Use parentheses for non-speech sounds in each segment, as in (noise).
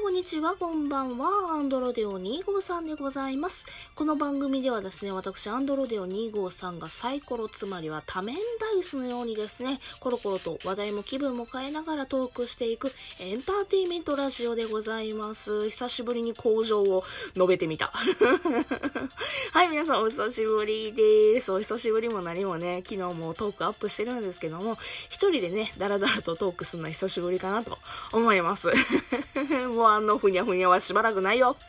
こんにちは、こんばんは。アンドロデオ2号さんでございます。この番組ではですね、私、アンドロデオ2号さんがサイコロ、つまりは多面ダイスのようにですね、コロコロと話題も気分も変えながらトークしていくエンターテインメントラジオでございます。久しぶりに工場を述べてみた。(laughs) はい、皆さんお久しぶりです。お久しぶりも何もね、昨日もトークアップしてるんですけども、一人でね、ダラダラとトークするのは久しぶりかなと思います。も (laughs) うあのふにゃふにゃはしばらくないよ。(laughs)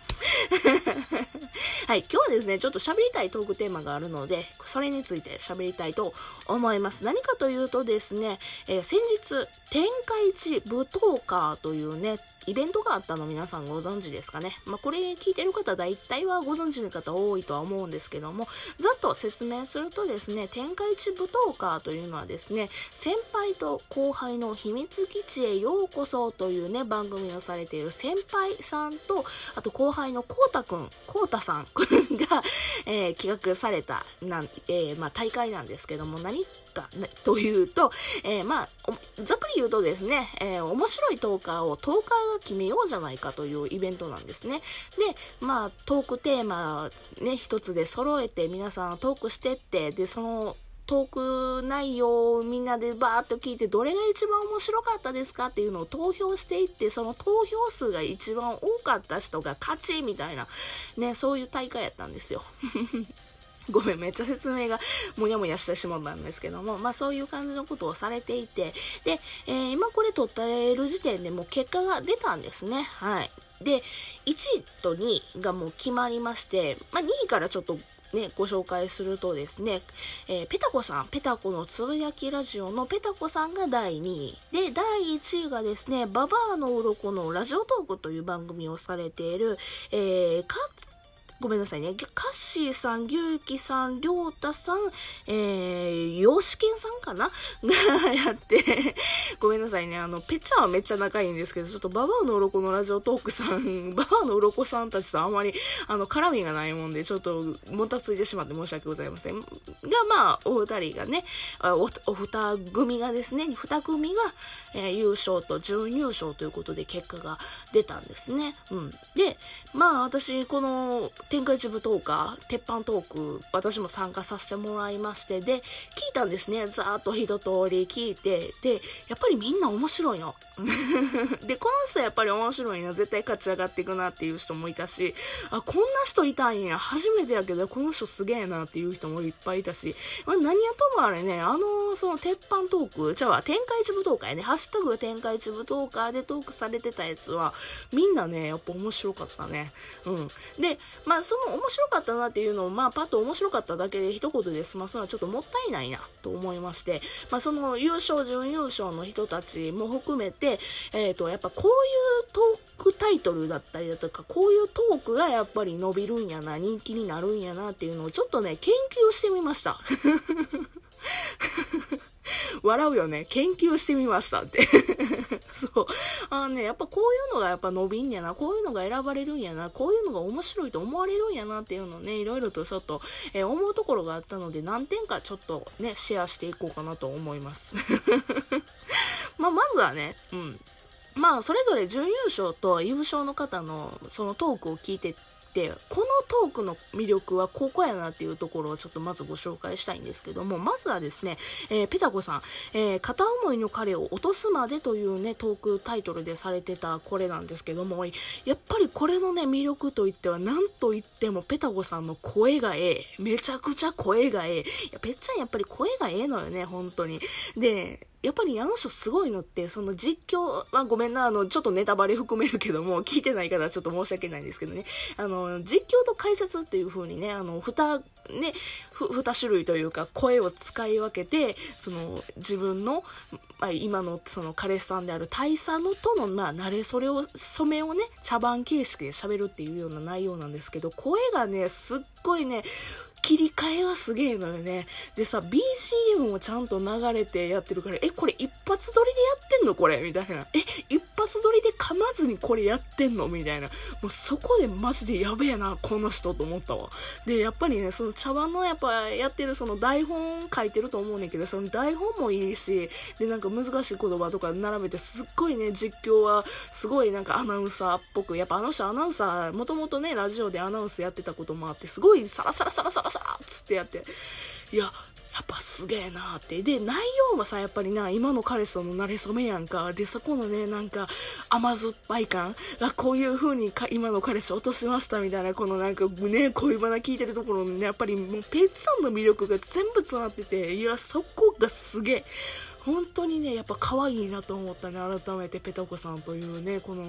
はい、今日はですね、ちょっと喋りたいトークテーマがあるので、それについて喋りたいと思います。何かというとですね、えー、先日、天下一舞踏家というね、イベントがあったの皆さんご存知ですかね。まあ、これ聞いてる方大体はご存知の方多いとは思うんですけども、ざっと説明するとですね、天下一舞踏家というのはですね、先輩と後輩の秘密基地へようこそというね、番組をされている先先輩さんと、あと後輩のこうたくん、こうたさん (laughs) が、えー、企画された、なん、えー、まあ、大会なんですけども、何か、というと、えー、まあ、ざっくり言うとですね、え面白いトーカーをトーカーが決めようじゃないかというイベントなんですね。で、まあ、トークテーマね、一つで揃えて皆さんトークしてって、で、その、トーク内容をみんなでバーッと聞いて、どれが一番面白かったですかっていうのを投票していって、その投票数が一番多かった人が勝ちみたいな、ね、そういう大会やったんですよ。(laughs) ごめん、めっちゃ説明がもやもやしてしまったんですけども、まあそういう感じのことをされていて、で、えー、今これ撮ったれる時点でもう結果が出たんですね。はい。で、1位と2位がもう決まりまして、まあ2位からちょっとね、ご紹介するとですね、えー、ペタコさん、ペタコのつぶやきラジオのペタコさんが第2位。で、第1位がですね、ババアの鱗のラジオトークという番組をされている、えー、かごめんなさいね。カッシーさん、牛気さん、りょうたさん、えー、ヨシケンさんかな？が (laughs) やって、ごめんなさいね。あの、ペチャはめっちゃ仲いいんですけど、ちょっとババアの鱗のラジオトークさん、(laughs) ババアの鱗さんたちとあんまり、あの、絡みがないもんで、ちょっと、もたついてしまって申し訳ございません。が、まあ、お二人がね、お、お二組がですね、二組が、えー、優勝と準優勝ということで結果が出たんですね。うん。で、まあ、私、この、天下一舞踏家、鉄板トーク、私も参加させてもらいまして、で、聞いたんですね。ざーっと一通り聞いて、で、やっぱりみんな面白いの。(laughs) で、この人やっぱり面白いな、絶対勝ち上がっていくなっていう人もいたし、あ、こんな人いたんや、初めてやけど、この人すげえなっていう人もいっぱいいたし、まあ、何やともあれね、あの、その鉄板トーク、じゃあ、天下一舞踏家やね、ハッシュタグ天下一舞踏家でトークされてたやつは、みんなね、やっぱ面白かったね。うん。で、まあその面白かったなっていうのを、まあ、パッと面白かっただけで一言で済ますのはちょっともったいないなと思いまして、まあ、その優勝、準優勝の人たちも含めて、えっ、ー、と、やっぱこういうトークタイトルだったりだとか、こういうトークがやっぱり伸びるんやな、人気になるんやなっていうのをちょっとね、研究してみました。(laughs) 笑うよね。研究してみましたって (laughs) そう。あのね、やっぱこういうのがやっぱ伸びんやな、こういうのが選ばれるんやな、こういうのが面白いと思われるんやなっていうのをね、いろいろとちょっと、えー、思うところがあったので、何点かちょっとね、シェアしていこうかなと思います。(laughs) まあ、まずはね、うん。まあ、それぞれ準優勝と優勝の方のそのトークを聞いてて、このトークの魅力はここやなっていうところをちょっとまずご紹介したいんですけども、まずはですね、えー、ペタコさん、えー、片思いの彼を落とすまでというね、トークタイトルでされてたこれなんですけども、やっぱりこれのね、魅力といっては、なんといってもペタコさんの声がええ。めちゃくちゃ声がええ。いや、ぺっちゃんやっぱり声がええのよね、本当に。で、やっぱりあの人すごいのって、その実況、まあごめんな、あの、ちょっとネタバレ含めるけども、聞いてないからちょっと申し訳ないんですけどね、(laughs) あの、実況と解説っていう風にね、あの、二、ね、二種類というか、声を使い分けて、その、自分の、まあ、今のその彼氏さんである大佐のとの、まあ、慣れそれを、染めをね、茶番形式で喋るっていうような内容なんですけど、声がね、すっごいね、切り替えはすげえのよね。でさ、BGM もちゃんと流れてやってるから、え、これ一発撮りでやってんの？これ？みたいな。え、一発撮りで噛まずにこれやってんの？みたいな。もうそこでマジでやべえな、この人と思ったわ。で、やっぱりね、その茶碗のやっぱやってるその台本書いてると思うねんけど、その台本もいいし、で、なんか難しい言葉とか並べてすっごいね、実況はすごいなんかアナウンサーっぽく、やっぱあの人アナウンサー、もともとね、ラジオでアナウンスやってたこともあって、すごいサラサラサラサラサラっつってやって、いや、やっぱすげえなーって。で、内容はさ、やっぱりな、今の彼氏との慣れ初めやんか。で、そこのね、なんか、甘酸っぱい感が、こういう風にか今の彼氏落としましたみたいな、このなんかね、恋バナ聞いてるところにね、やっぱりもうペッツさんの魅力が全部詰まってて、いや、そこがすげえ。本当にね、やっぱ可愛いなと思ったね、改めてペタコさんというね、この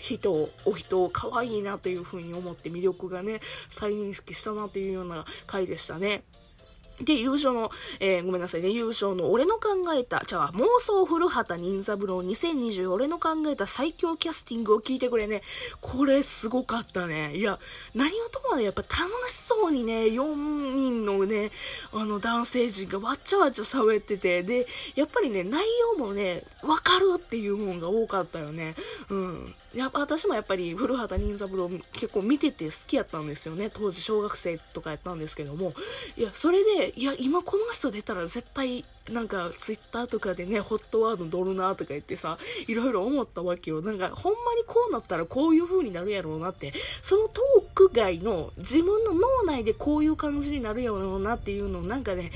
人、お人を可愛いなという風に思って魅力がね、再認識したなというような回でしたね。で、優勝の、えー、ごめんなさいね、優勝の俺の考えた、じゃあ、妄想古畑任三郎2020俺の考えた最強キャスティングを聞いてくれね。これすごかったね。いや、何はともね、やっぱ楽しそうにね、4人のね、あの男性陣がわっちゃわちゃ喋ってて、で、やっぱりね、内容もね、わかるっていうもんが多かったよね。うん。やっぱ私もやっぱり古畑任三郎結構見てて好きやったんですよね。当時小学生とかやったんですけども。いや、それでいや、今この人出たら絶対、なんか、ツイッターとかでね、ホットワード乗るなとか言ってさ、いろいろ思ったわけよ。なんか、ほんまにこうなったらこういう風になるやろうなって、そのトーク外の自分の脳内でこういう感じになるやろうなっていうのをなんかね、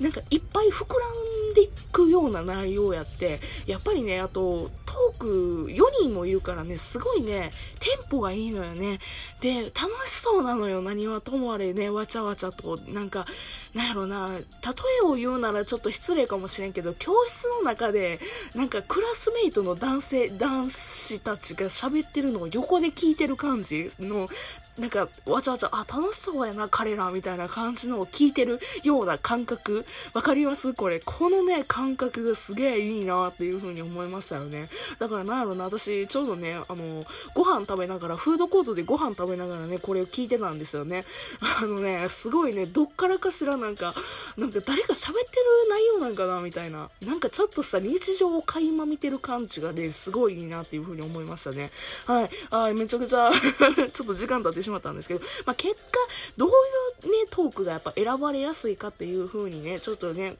なんかいっぱい膨らんでいくような内容やって、やっぱりね、あと、トーク4人もいるからね、すごいね、テンポがいいのよね。で、楽しそうなのよ、何はともあれね、わちゃわちゃと、なんか、なんやろな、例えを言うならちょっと失礼かもしれんけど、教室の中で、なんかクラスメイトの男性、男子たちが喋ってるのを横で聞いてる感じの、なんか、わちゃわちゃ、あ、楽しそうやな、彼ら、みたいな感じのを聞いてるような感覚。わかります？これ。このね、感覚がすげえいいなっていう風に思いましたよね。だからなんやろな、私、ちょうどね、あの、ご飯食べながら、フードコートでご飯食べながらね、これを聞いてたんですよね。あのね、すごいね、どっからかしらななんか、なんか誰か喋ってる内容なんかな、みたいな。なんかちょっとした日常を垣間見てる感じがね、すごいいいなっていう風に思いましたね。はい。あめちゃくちゃ (laughs) ちょっと時間経ってしまったんですけど、まあ、結果、どういうね、トークがやっぱ選ばれやすいかっていう風にね、ちょっとね、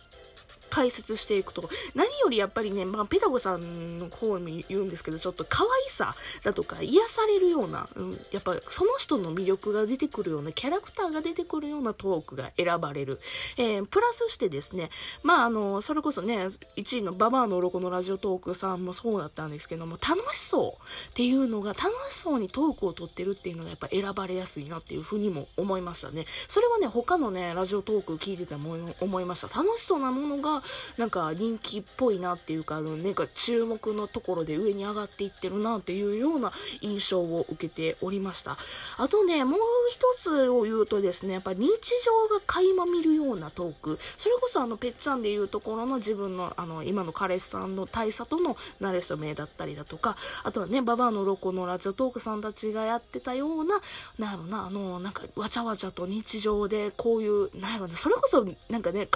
解説していくと、何よりやっぱりね、まあ、ペタゴさんの方に言うんですけど、ちょっと可愛さだとか癒されるような、うん、やっぱその人の魅力が出てくるような、キャラクターが出てくるようなトークが選ばれる。えー、プラスしてですね、まあ、あの、それこそね、1位のババアの鱗のラジオトークさんもそうだったんですけども、楽しそうっていうのが、楽しそうにトークをとってるっていうのがやっぱ選ばれやすいなっていうふうにも思いましたね。それはね、他のね、ラジオトーク聞いてても思いました。楽しそうなものが、なんか人気っぽいなっていうか、あの、なんか注目のところで上に上がっていってるなっていうような印象を受けておりました。あとね、もう一つを言うとですね、やっぱ日常が垣間見るようなトーク。それこそあの、ぺっちゃんで言うところの自分の、あの、今の彼氏さんの大佐との慣れ初めだったりだとか、あとはね、ババアのロコのラジオトークさんたちがやってたような、なんやろな、あの、なんか、わちゃわちゃと日常でこういう、なんやろな、それこそ、なんかね、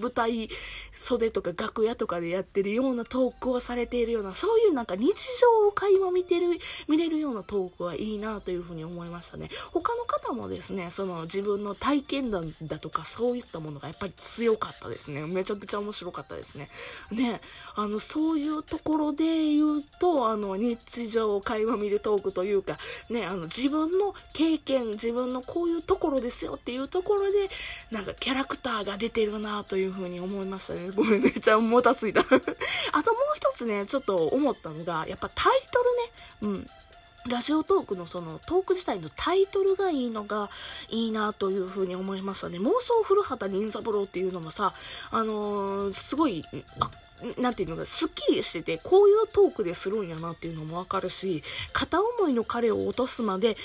舞台袖とか楽屋とかでやってるようなトークをされているような、そういうなんか日常を垣間見てる、見れるようなトークはいいなというふうに思いましたね。他の方もですね、その自分の体験談だとかそういったものがやっぱり強かったですね。めちゃくちゃ面白かったですね。ね、あの、そういうところで言うと、あの、日常を垣間見るトークというか、ね、あの、自分の経験、自分のこういうところですよっていうところで、なんかキャラクターが出てるなというふうに思いましたね。ごめんね、ちゃんもたついた。あともう一つね、ちょっと思ったのが、やっぱタイトルね、うん。ラジオトークのそのトーク自体のタイトルがいいのがいいなというふうに思いましたね。妄想古畑任三郎っていうのもさ、あのー、すごい、あ、なんていうのか、すっきりしてて、こういうトークでするんやなっていうのもわかるし、片思いの彼を落とすまで、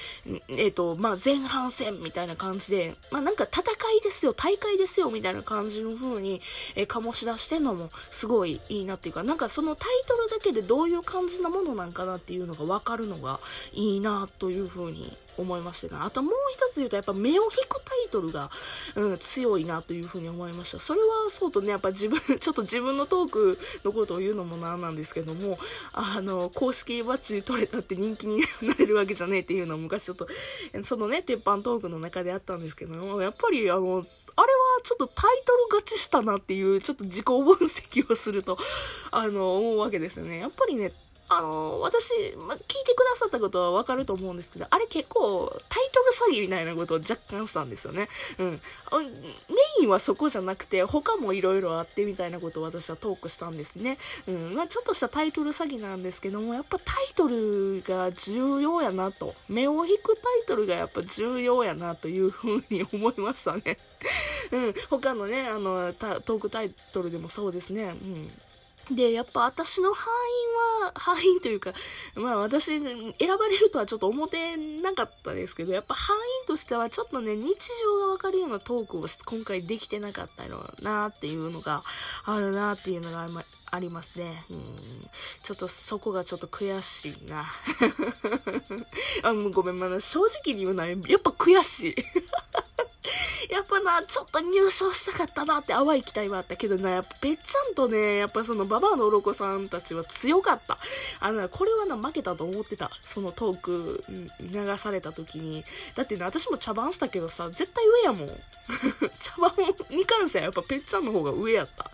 えっ、ー、と、まあ、前半戦みたいな感じで、まあ、なんか戦いですよ、大会ですよ、みたいな感じの風に、えー、醸し出してんのもすごいいいなっていうか、なんかそのタイトルだけでどういう感じなものなんかなっていうのがわかるのがいいなという風に思いましてね。あともう一つ言うと、やっぱ目を引くタイトルが、うん、強いなという風に思いました。それはそうとね、やっぱ自分、ちょっと自分のトークのことを言うのもなんなんですけども、あの、公式バッジ取れたって人気になれるわけじゃねえっていうのは昔ちょっと、そのね、鉄板トークの中であったんですけども、やっぱりあの、あれはちょっとタイトル勝ちしたなっていう、ちょっと自己分析をすると、あの、思うわけですよね。やっぱりね、あの、私、ま、聞いてくださったことはわかると思うんですけど、あれ結構タイトル詐欺みたいなことを若干したんですよね。うん。メインはそこじゃなくて、他も色々あってみたいなことを私はトークしたんですね。うん。まあ、ちょっとしたタイトル詐欺なんですけども、やっぱタイトルが重要やなと。目を引くタイトルがやっぱ重要やなというふうに思いましたね。うん。他のね、あの、トークタイトルでもそうですね。うん。で、やっぱ私の範囲は、範囲というか、(laughs) まあ私、選ばれるとはちょっと思ってなかったですけど、やっぱ範囲としてはちょっとね、日常がわかるようなトークを今回できてなかったのなっていうのがあるなっていうのがありますね。うん。ちょっとそこがちょっと悔しいな。(laughs) あ、もうごめん、まだ正直に言うのは、やっぱ悔しい。(laughs) (laughs) やっぱな、ちょっと入賞したかったなって淡い期待はあったけどな、やっぱぺっちゃんとね、やっぱそのババアの鱗さんたちは強かった。あの、これはな、負けたと思ってた。そのトーク流された時に。だってね、私も茶番したけどさ、絶対上やもん。(laughs) 茶番に関してはやっぱぺっちゃんの方が上やった。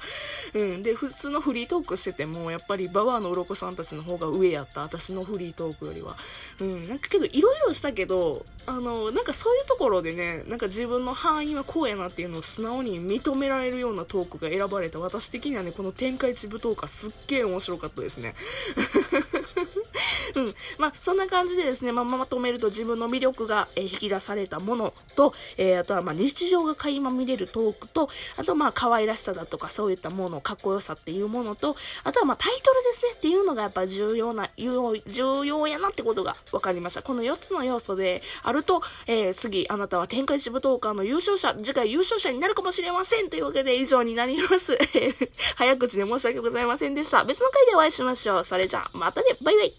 うん。で、普通のフリートークしてても、やっぱりババアの鱗さんたちの方が上やった。私のフリートークよりは。うん。なんかけど、いろいろしたけど、あの、なんかそういうところでね、なんか自分の範囲はこうやなっていうのを素直に認められるようなトークが選ばれた私的にはね、この天下一武闘家すっげえ面白かったですね。うん。まあ、そんな感じでですね、まあ、まとめると自分の魅力が、えー、引き出されたものと、えー、あとはまあ日常が垣間見れるトークと、あとまあ可愛らしさだとかそういったもの、かっこよさっていうものと、あとはまあタイトルですねっていうのがやっぱ重要な、重要やなってことが分かりました。この4つの要素であると、えー、次、あなたは天下一武闘家の優勝者、次回優勝者になるかもしれませんというわけで以上になります。(laughs) 早口で申し訳ございませんでした。別の回でお会いしましょう。それじゃあ、またね。バイバイ。